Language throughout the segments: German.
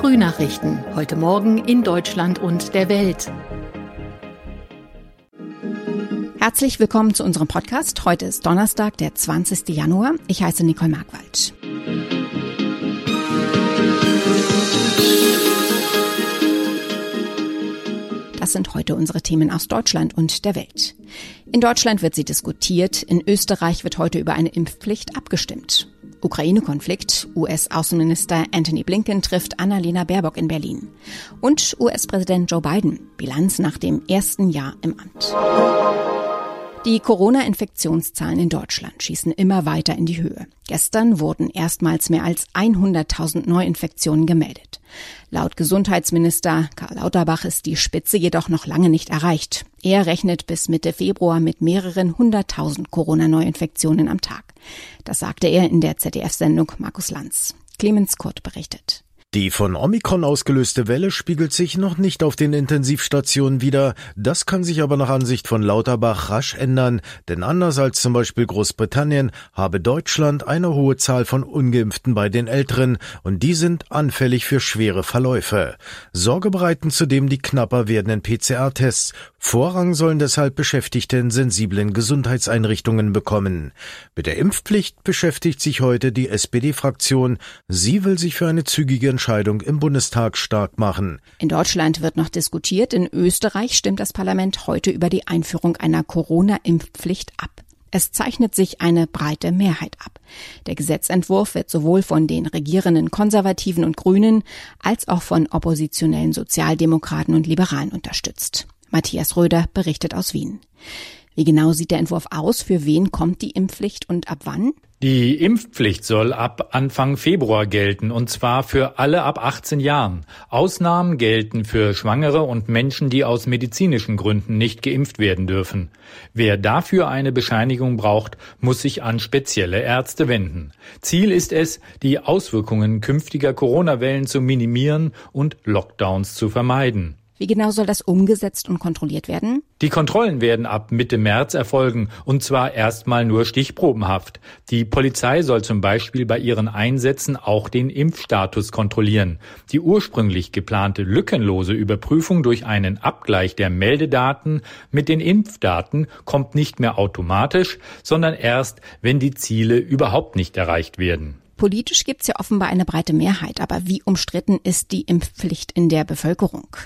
Frühnachrichten. Heute Morgen in Deutschland und der Welt. Herzlich willkommen zu unserem Podcast. Heute ist Donnerstag, der 20. Januar. Ich heiße Nicole Markwald. Das sind heute unsere Themen aus Deutschland und der Welt. In Deutschland wird sie diskutiert. In Österreich wird heute über eine Impfpflicht abgestimmt. Ukraine-Konflikt. US-Außenminister Anthony Blinken trifft Annalena Baerbock in Berlin. Und US-Präsident Joe Biden. Bilanz nach dem ersten Jahr im Amt. Die Corona-Infektionszahlen in Deutschland schießen immer weiter in die Höhe. Gestern wurden erstmals mehr als 100.000 Neuinfektionen gemeldet. Laut Gesundheitsminister Karl Lauterbach ist die Spitze jedoch noch lange nicht erreicht. Er rechnet bis Mitte Februar mit mehreren hunderttausend Corona-Neuinfektionen am Tag. Das sagte er in der ZDF-Sendung Markus Lanz. Clemens Kurt berichtet. Die von Omikron ausgelöste Welle spiegelt sich noch nicht auf den Intensivstationen wider. Das kann sich aber nach Ansicht von Lauterbach rasch ändern, denn anders als zum Beispiel Großbritannien habe Deutschland eine hohe Zahl von Ungeimpften bei den Älteren und die sind anfällig für schwere Verläufe. Sorge bereiten zudem die knapper werdenden PCR-Tests. Vorrang sollen deshalb Beschäftigte in sensiblen Gesundheitseinrichtungen bekommen. Mit der Impfpflicht beschäftigt sich heute die SPD-Fraktion. Sie will sich für eine zügige Entscheidung im Bundestag stark machen. In Deutschland wird noch diskutiert. In Österreich stimmt das Parlament heute über die Einführung einer Corona-Impfpflicht ab. Es zeichnet sich eine breite Mehrheit ab. Der Gesetzentwurf wird sowohl von den regierenden Konservativen und Grünen als auch von oppositionellen Sozialdemokraten und Liberalen unterstützt. Matthias Röder berichtet aus Wien. Wie genau sieht der Entwurf aus? Für wen kommt die Impfpflicht und ab wann? Die Impfpflicht soll ab Anfang Februar gelten, und zwar für alle ab 18 Jahren. Ausnahmen gelten für Schwangere und Menschen, die aus medizinischen Gründen nicht geimpft werden dürfen. Wer dafür eine Bescheinigung braucht, muss sich an spezielle Ärzte wenden. Ziel ist es, die Auswirkungen künftiger Corona-Wellen zu minimieren und Lockdowns zu vermeiden. Wie genau soll das umgesetzt und kontrolliert werden? Die Kontrollen werden ab Mitte März erfolgen, und zwar erstmal nur stichprobenhaft. Die Polizei soll zum Beispiel bei ihren Einsätzen auch den Impfstatus kontrollieren. Die ursprünglich geplante lückenlose Überprüfung durch einen Abgleich der Meldedaten mit den Impfdaten kommt nicht mehr automatisch, sondern erst, wenn die Ziele überhaupt nicht erreicht werden. Politisch gibt es ja offenbar eine breite Mehrheit, aber wie umstritten ist die Impfpflicht in der Bevölkerung?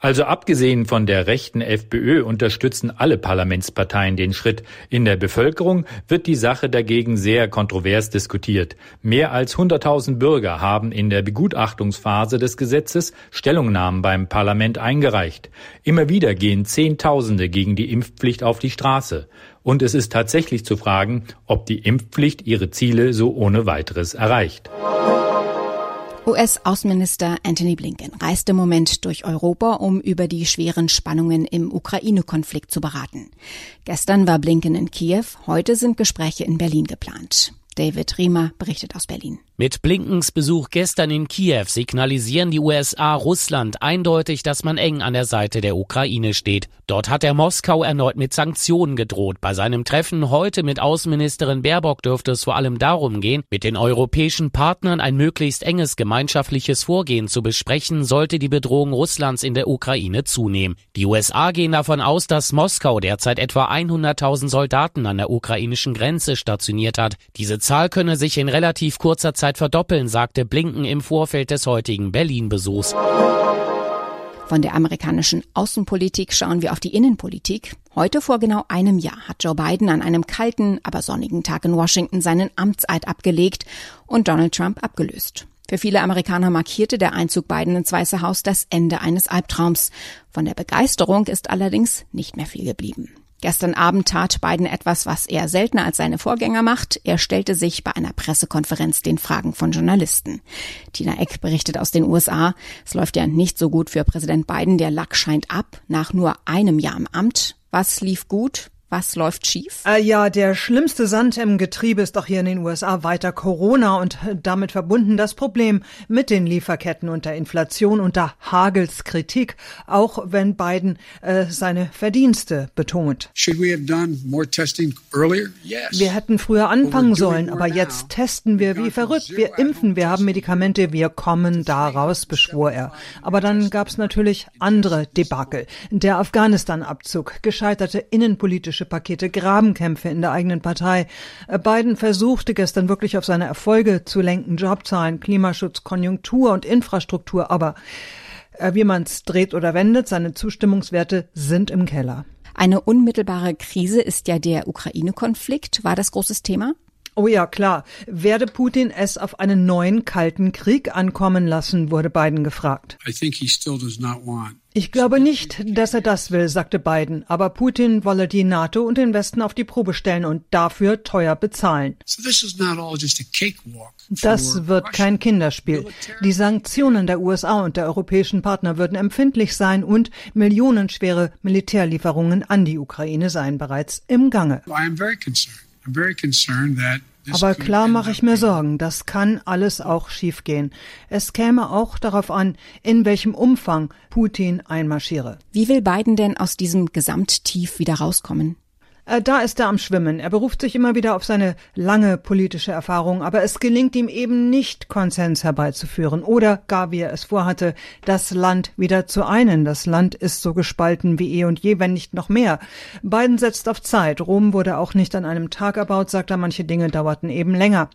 Also abgesehen von der rechten FPÖ unterstützen alle Parlamentsparteien den Schritt. In der Bevölkerung wird die Sache dagegen sehr kontrovers diskutiert. Mehr als 100.000 Bürger haben in der Begutachtungsphase des Gesetzes Stellungnahmen beim Parlament eingereicht. Immer wieder gehen Zehntausende gegen die Impfpflicht auf die Straße. Und es ist tatsächlich zu fragen, ob die Impfpflicht ihre Ziele so ohne weiteres erreicht. US-Außenminister Anthony Blinken reist im Moment durch Europa, um über die schweren Spannungen im Ukraine-Konflikt zu beraten. Gestern war Blinken in Kiew, heute sind Gespräche in Berlin geplant. David Riemer berichtet aus Berlin. Mit Blinkens Besuch gestern in Kiew signalisieren die USA Russland eindeutig, dass man eng an der Seite der Ukraine steht. Dort hat er Moskau erneut mit Sanktionen gedroht. Bei seinem Treffen heute mit Außenministerin Baerbock dürfte es vor allem darum gehen, mit den europäischen Partnern ein möglichst enges gemeinschaftliches Vorgehen zu besprechen, sollte die Bedrohung Russlands in der Ukraine zunehmen. Die USA gehen davon aus, dass Moskau derzeit etwa 100.000 Soldaten an der ukrainischen Grenze stationiert hat. Diese Zahl könne sich in relativ kurzer Zeit verdoppeln, sagte Blinken im Vorfeld des heutigen Berlin-Besuchs. Von der amerikanischen Außenpolitik schauen wir auf die Innenpolitik. Heute vor genau einem Jahr hat Joe Biden an einem kalten, aber sonnigen Tag in Washington seinen Amtseid abgelegt und Donald Trump abgelöst. Für viele Amerikaner markierte der Einzug Biden ins Weiße Haus das Ende eines Albtraums. Von der Begeisterung ist allerdings nicht mehr viel geblieben. Gestern Abend tat Biden etwas, was er seltener als seine Vorgänger macht. Er stellte sich bei einer Pressekonferenz den Fragen von Journalisten. Tina Eck berichtet aus den USA. Es läuft ja nicht so gut für Präsident Biden. Der Lack scheint ab nach nur einem Jahr im Amt. Was lief gut? Was läuft schief? Äh, ja, der schlimmste Sand im Getriebe ist doch hier in den USA weiter Corona und damit verbunden das Problem mit den Lieferketten und der Inflation und da Hagels Kritik, auch wenn Biden äh, seine Verdienste betont. Wir hätten früher anfangen sollen, aber jetzt testen wir wie verrückt. Wir impfen, wir haben Medikamente, wir kommen daraus, beschwor er. Aber dann gab es natürlich andere Debakel. Der Afghanistan-Abzug, gescheiterte innenpolitische politische Pakete, Grabenkämpfe in der eigenen Partei. Biden versuchte gestern wirklich auf seine Erfolge zu lenken, Jobzahlen, Klimaschutz, Konjunktur und Infrastruktur, aber äh, wie man es dreht oder wendet, seine Zustimmungswerte sind im Keller. Eine unmittelbare Krise ist ja der Ukraine-Konflikt. War das großes Thema? Oh ja, klar. Werde Putin es auf einen neuen kalten Krieg ankommen lassen, wurde Biden gefragt. Ich glaube nicht, dass er das will, sagte Biden, aber Putin wolle die NATO und den Westen auf die Probe stellen und dafür teuer bezahlen. Das wird kein Kinderspiel. Die Sanktionen der USA und der europäischen Partner würden empfindlich sein und millionenschwere Militärlieferungen an die Ukraine seien bereits im Gange. Aber klar mache ich mir Sorgen, das kann alles auch schiefgehen. Es käme auch darauf an, in welchem Umfang Putin einmarschiere. Wie will Biden denn aus diesem Gesamttief wieder rauskommen? Äh, da ist er am Schwimmen. Er beruft sich immer wieder auf seine lange politische Erfahrung, aber es gelingt ihm eben nicht, Konsens herbeizuführen oder gar wie er es vorhatte, das Land wieder zu einen. Das Land ist so gespalten wie eh und je, wenn nicht noch mehr. Biden setzt auf Zeit. Rom wurde auch nicht an einem Tag erbaut, sagt er, manche Dinge dauerten eben länger.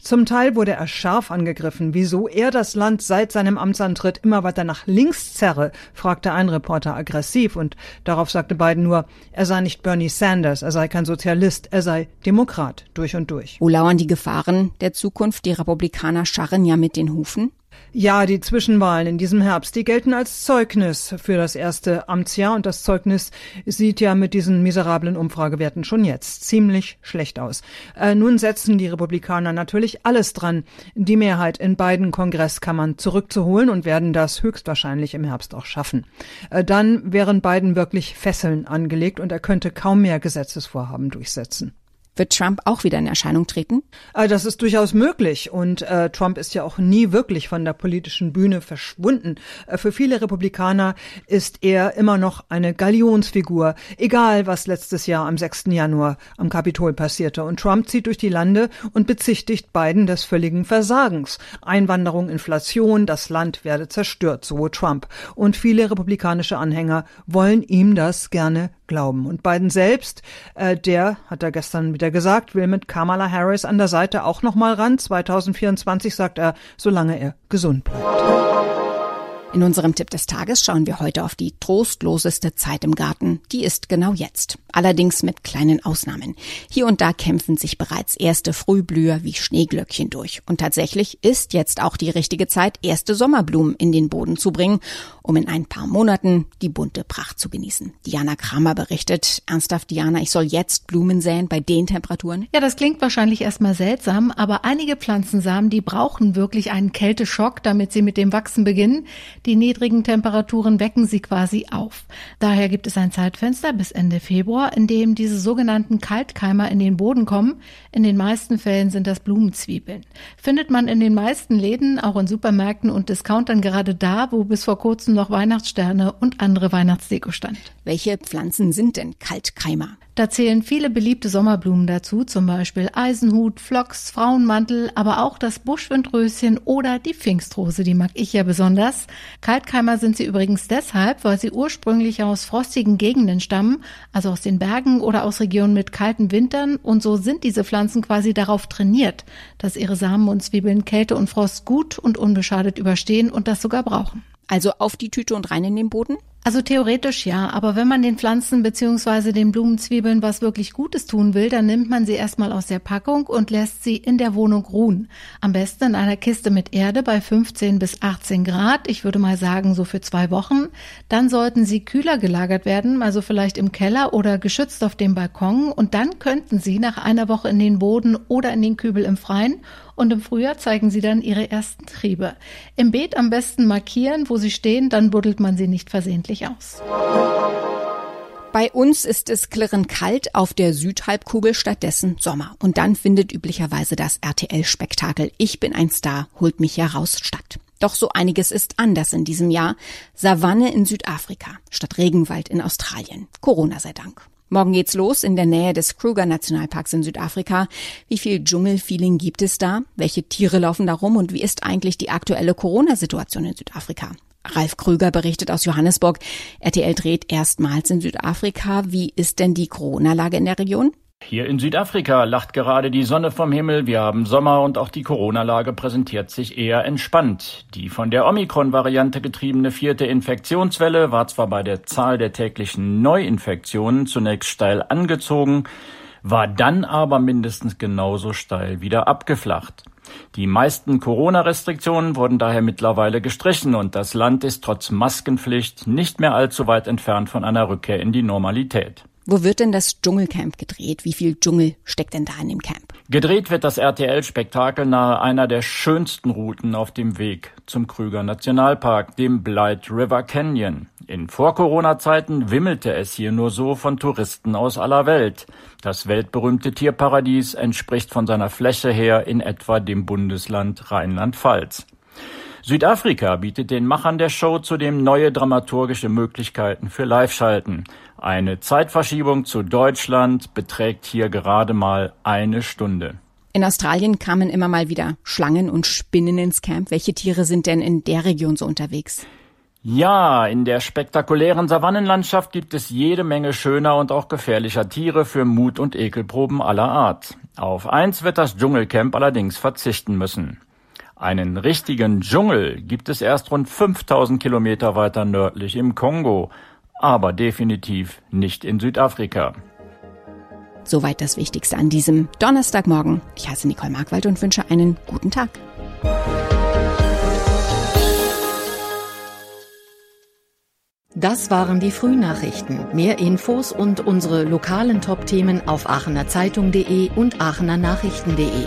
Zum Teil wurde er scharf angegriffen, wieso er das Land seit seinem Amtsantritt immer weiter nach links zerre, fragte ein Reporter aggressiv und darauf sagte Biden nur, er sei nicht Bernie Sanders, Sanders, er sei kein Sozialist, er sei Demokrat durch und durch. Wo lauern die Gefahren der Zukunft? Die Republikaner scharren ja mit den Hufen. Ja, die Zwischenwahlen in diesem Herbst, die gelten als Zeugnis für das erste Amtsjahr und das Zeugnis sieht ja mit diesen miserablen Umfragewerten schon jetzt ziemlich schlecht aus. Äh, nun setzen die Republikaner natürlich alles dran, die Mehrheit in beiden Kongresskammern zurückzuholen und werden das höchstwahrscheinlich im Herbst auch schaffen. Äh, dann wären Biden wirklich Fesseln angelegt und er könnte kaum mehr Gesetzesvorhaben durchsetzen. Wird Trump auch wieder in Erscheinung treten? Äh, das ist durchaus möglich. Und äh, Trump ist ja auch nie wirklich von der politischen Bühne verschwunden. Äh, für viele Republikaner ist er immer noch eine Galionsfigur, egal was letztes Jahr am 6. Januar am Kapitol passierte. Und Trump zieht durch die Lande und bezichtigt Biden des völligen Versagens. Einwanderung, Inflation, das Land werde zerstört, so Trump. Und viele republikanische Anhänger wollen ihm das gerne glauben. Und Biden selbst, äh, der hat er gestern wieder gesagt, will mit Kamala Harris an der Seite auch noch mal ran. 2024 sagt er, solange er gesund bleibt. In unserem Tipp des Tages schauen wir heute auf die trostloseste Zeit im Garten. Die ist genau jetzt. Allerdings mit kleinen Ausnahmen. Hier und da kämpfen sich bereits erste Frühblüher wie Schneeglöckchen durch. Und tatsächlich ist jetzt auch die richtige Zeit, erste Sommerblumen in den Boden zu bringen, um in ein paar Monaten die bunte Pracht zu genießen. Diana Kramer berichtet. Ernsthaft, Diana, ich soll jetzt Blumen säen bei den Temperaturen? Ja, das klingt wahrscheinlich erstmal seltsam, aber einige Pflanzensamen, die brauchen wirklich einen Kälteschock, damit sie mit dem Wachsen beginnen. Die niedrigen Temperaturen wecken sie quasi auf. Daher gibt es ein Zeitfenster bis Ende Februar, in dem diese sogenannten Kaltkeimer in den Boden kommen. In den meisten Fällen sind das Blumenzwiebeln. Findet man in den meisten Läden, auch in Supermärkten und Discountern gerade da, wo bis vor kurzem noch Weihnachtssterne und andere Weihnachtsdeko stand. Welche Pflanzen sind denn Kaltkeimer? Da zählen viele beliebte Sommerblumen dazu, zum Beispiel Eisenhut, Phlox, Frauenmantel, aber auch das Buschwindröschen oder die Pfingstrose, die mag ich ja besonders. Kaltkeimer sind sie übrigens deshalb, weil sie ursprünglich aus frostigen Gegenden stammen, also aus den Bergen oder aus Regionen mit kalten Wintern und so sind diese Pflanzen quasi darauf trainiert, dass ihre Samen und Zwiebeln Kälte und Frost gut und unbeschadet überstehen und das sogar brauchen. Also auf die Tüte und rein in den Boden? Also theoretisch ja, aber wenn man den Pflanzen beziehungsweise den Blumenzwiebeln was wirklich Gutes tun will, dann nimmt man sie erstmal aus der Packung und lässt sie in der Wohnung ruhen. Am besten in einer Kiste mit Erde bei 15 bis 18 Grad, ich würde mal sagen so für zwei Wochen. Dann sollten sie kühler gelagert werden, also vielleicht im Keller oder geschützt auf dem Balkon und dann könnten sie nach einer Woche in den Boden oder in den Kübel im Freien und im Frühjahr zeigen sie dann ihre ersten Triebe. Im Beet am besten markieren, wo sie stehen, dann buddelt man sie nicht versehentlich aus. Bei uns ist es klirrend kalt, auf der Südhalbkugel stattdessen Sommer. Und dann findet üblicherweise das RTL-Spektakel Ich bin ein Star, holt mich heraus statt. Doch so einiges ist anders in diesem Jahr. Savanne in Südafrika statt Regenwald in Australien. Corona sei Dank. Morgen geht's los in der Nähe des Kruger Nationalparks in Südafrika. Wie viel Dschungelfeeling gibt es da? Welche Tiere laufen da rum? Und wie ist eigentlich die aktuelle Corona-Situation in Südafrika? Ralf Krüger berichtet aus Johannesburg. RTL dreht erstmals in Südafrika. Wie ist denn die Corona-Lage in der Region? Hier in Südafrika lacht gerade die Sonne vom Himmel. Wir haben Sommer und auch die Corona-Lage präsentiert sich eher entspannt. Die von der Omikron-Variante getriebene vierte Infektionswelle war zwar bei der Zahl der täglichen Neuinfektionen zunächst steil angezogen, war dann aber mindestens genauso steil wieder abgeflacht. Die meisten Corona-Restriktionen wurden daher mittlerweile gestrichen und das Land ist trotz Maskenpflicht nicht mehr allzu weit entfernt von einer Rückkehr in die Normalität. Wo wird denn das Dschungelcamp gedreht? Wie viel Dschungel steckt denn da in dem Camp? Gedreht wird das RTL-Spektakel nahe einer der schönsten Routen auf dem Weg zum Krüger Nationalpark, dem Blight River Canyon. In Vor-Corona-Zeiten wimmelte es hier nur so von Touristen aus aller Welt. Das weltberühmte Tierparadies entspricht von seiner Fläche her in etwa dem Bundesland Rheinland-Pfalz. Südafrika bietet den Machern der Show zudem neue dramaturgische Möglichkeiten für Live-Schalten. Eine Zeitverschiebung zu Deutschland beträgt hier gerade mal eine Stunde. In Australien kamen immer mal wieder Schlangen und Spinnen ins Camp. Welche Tiere sind denn in der Region so unterwegs? Ja, in der spektakulären Savannenlandschaft gibt es jede Menge schöner und auch gefährlicher Tiere für Mut- und Ekelproben aller Art. Auf eins wird das Dschungelcamp allerdings verzichten müssen. Einen richtigen Dschungel gibt es erst rund 5000 Kilometer weiter nördlich im Kongo, aber definitiv nicht in Südafrika. Soweit das Wichtigste an diesem Donnerstagmorgen. Ich heiße Nicole Markwald und wünsche einen guten Tag. Das waren die Frühnachrichten. Mehr Infos und unsere lokalen Top-Themen auf aachenerzeitung.de und aachenernachrichten.de.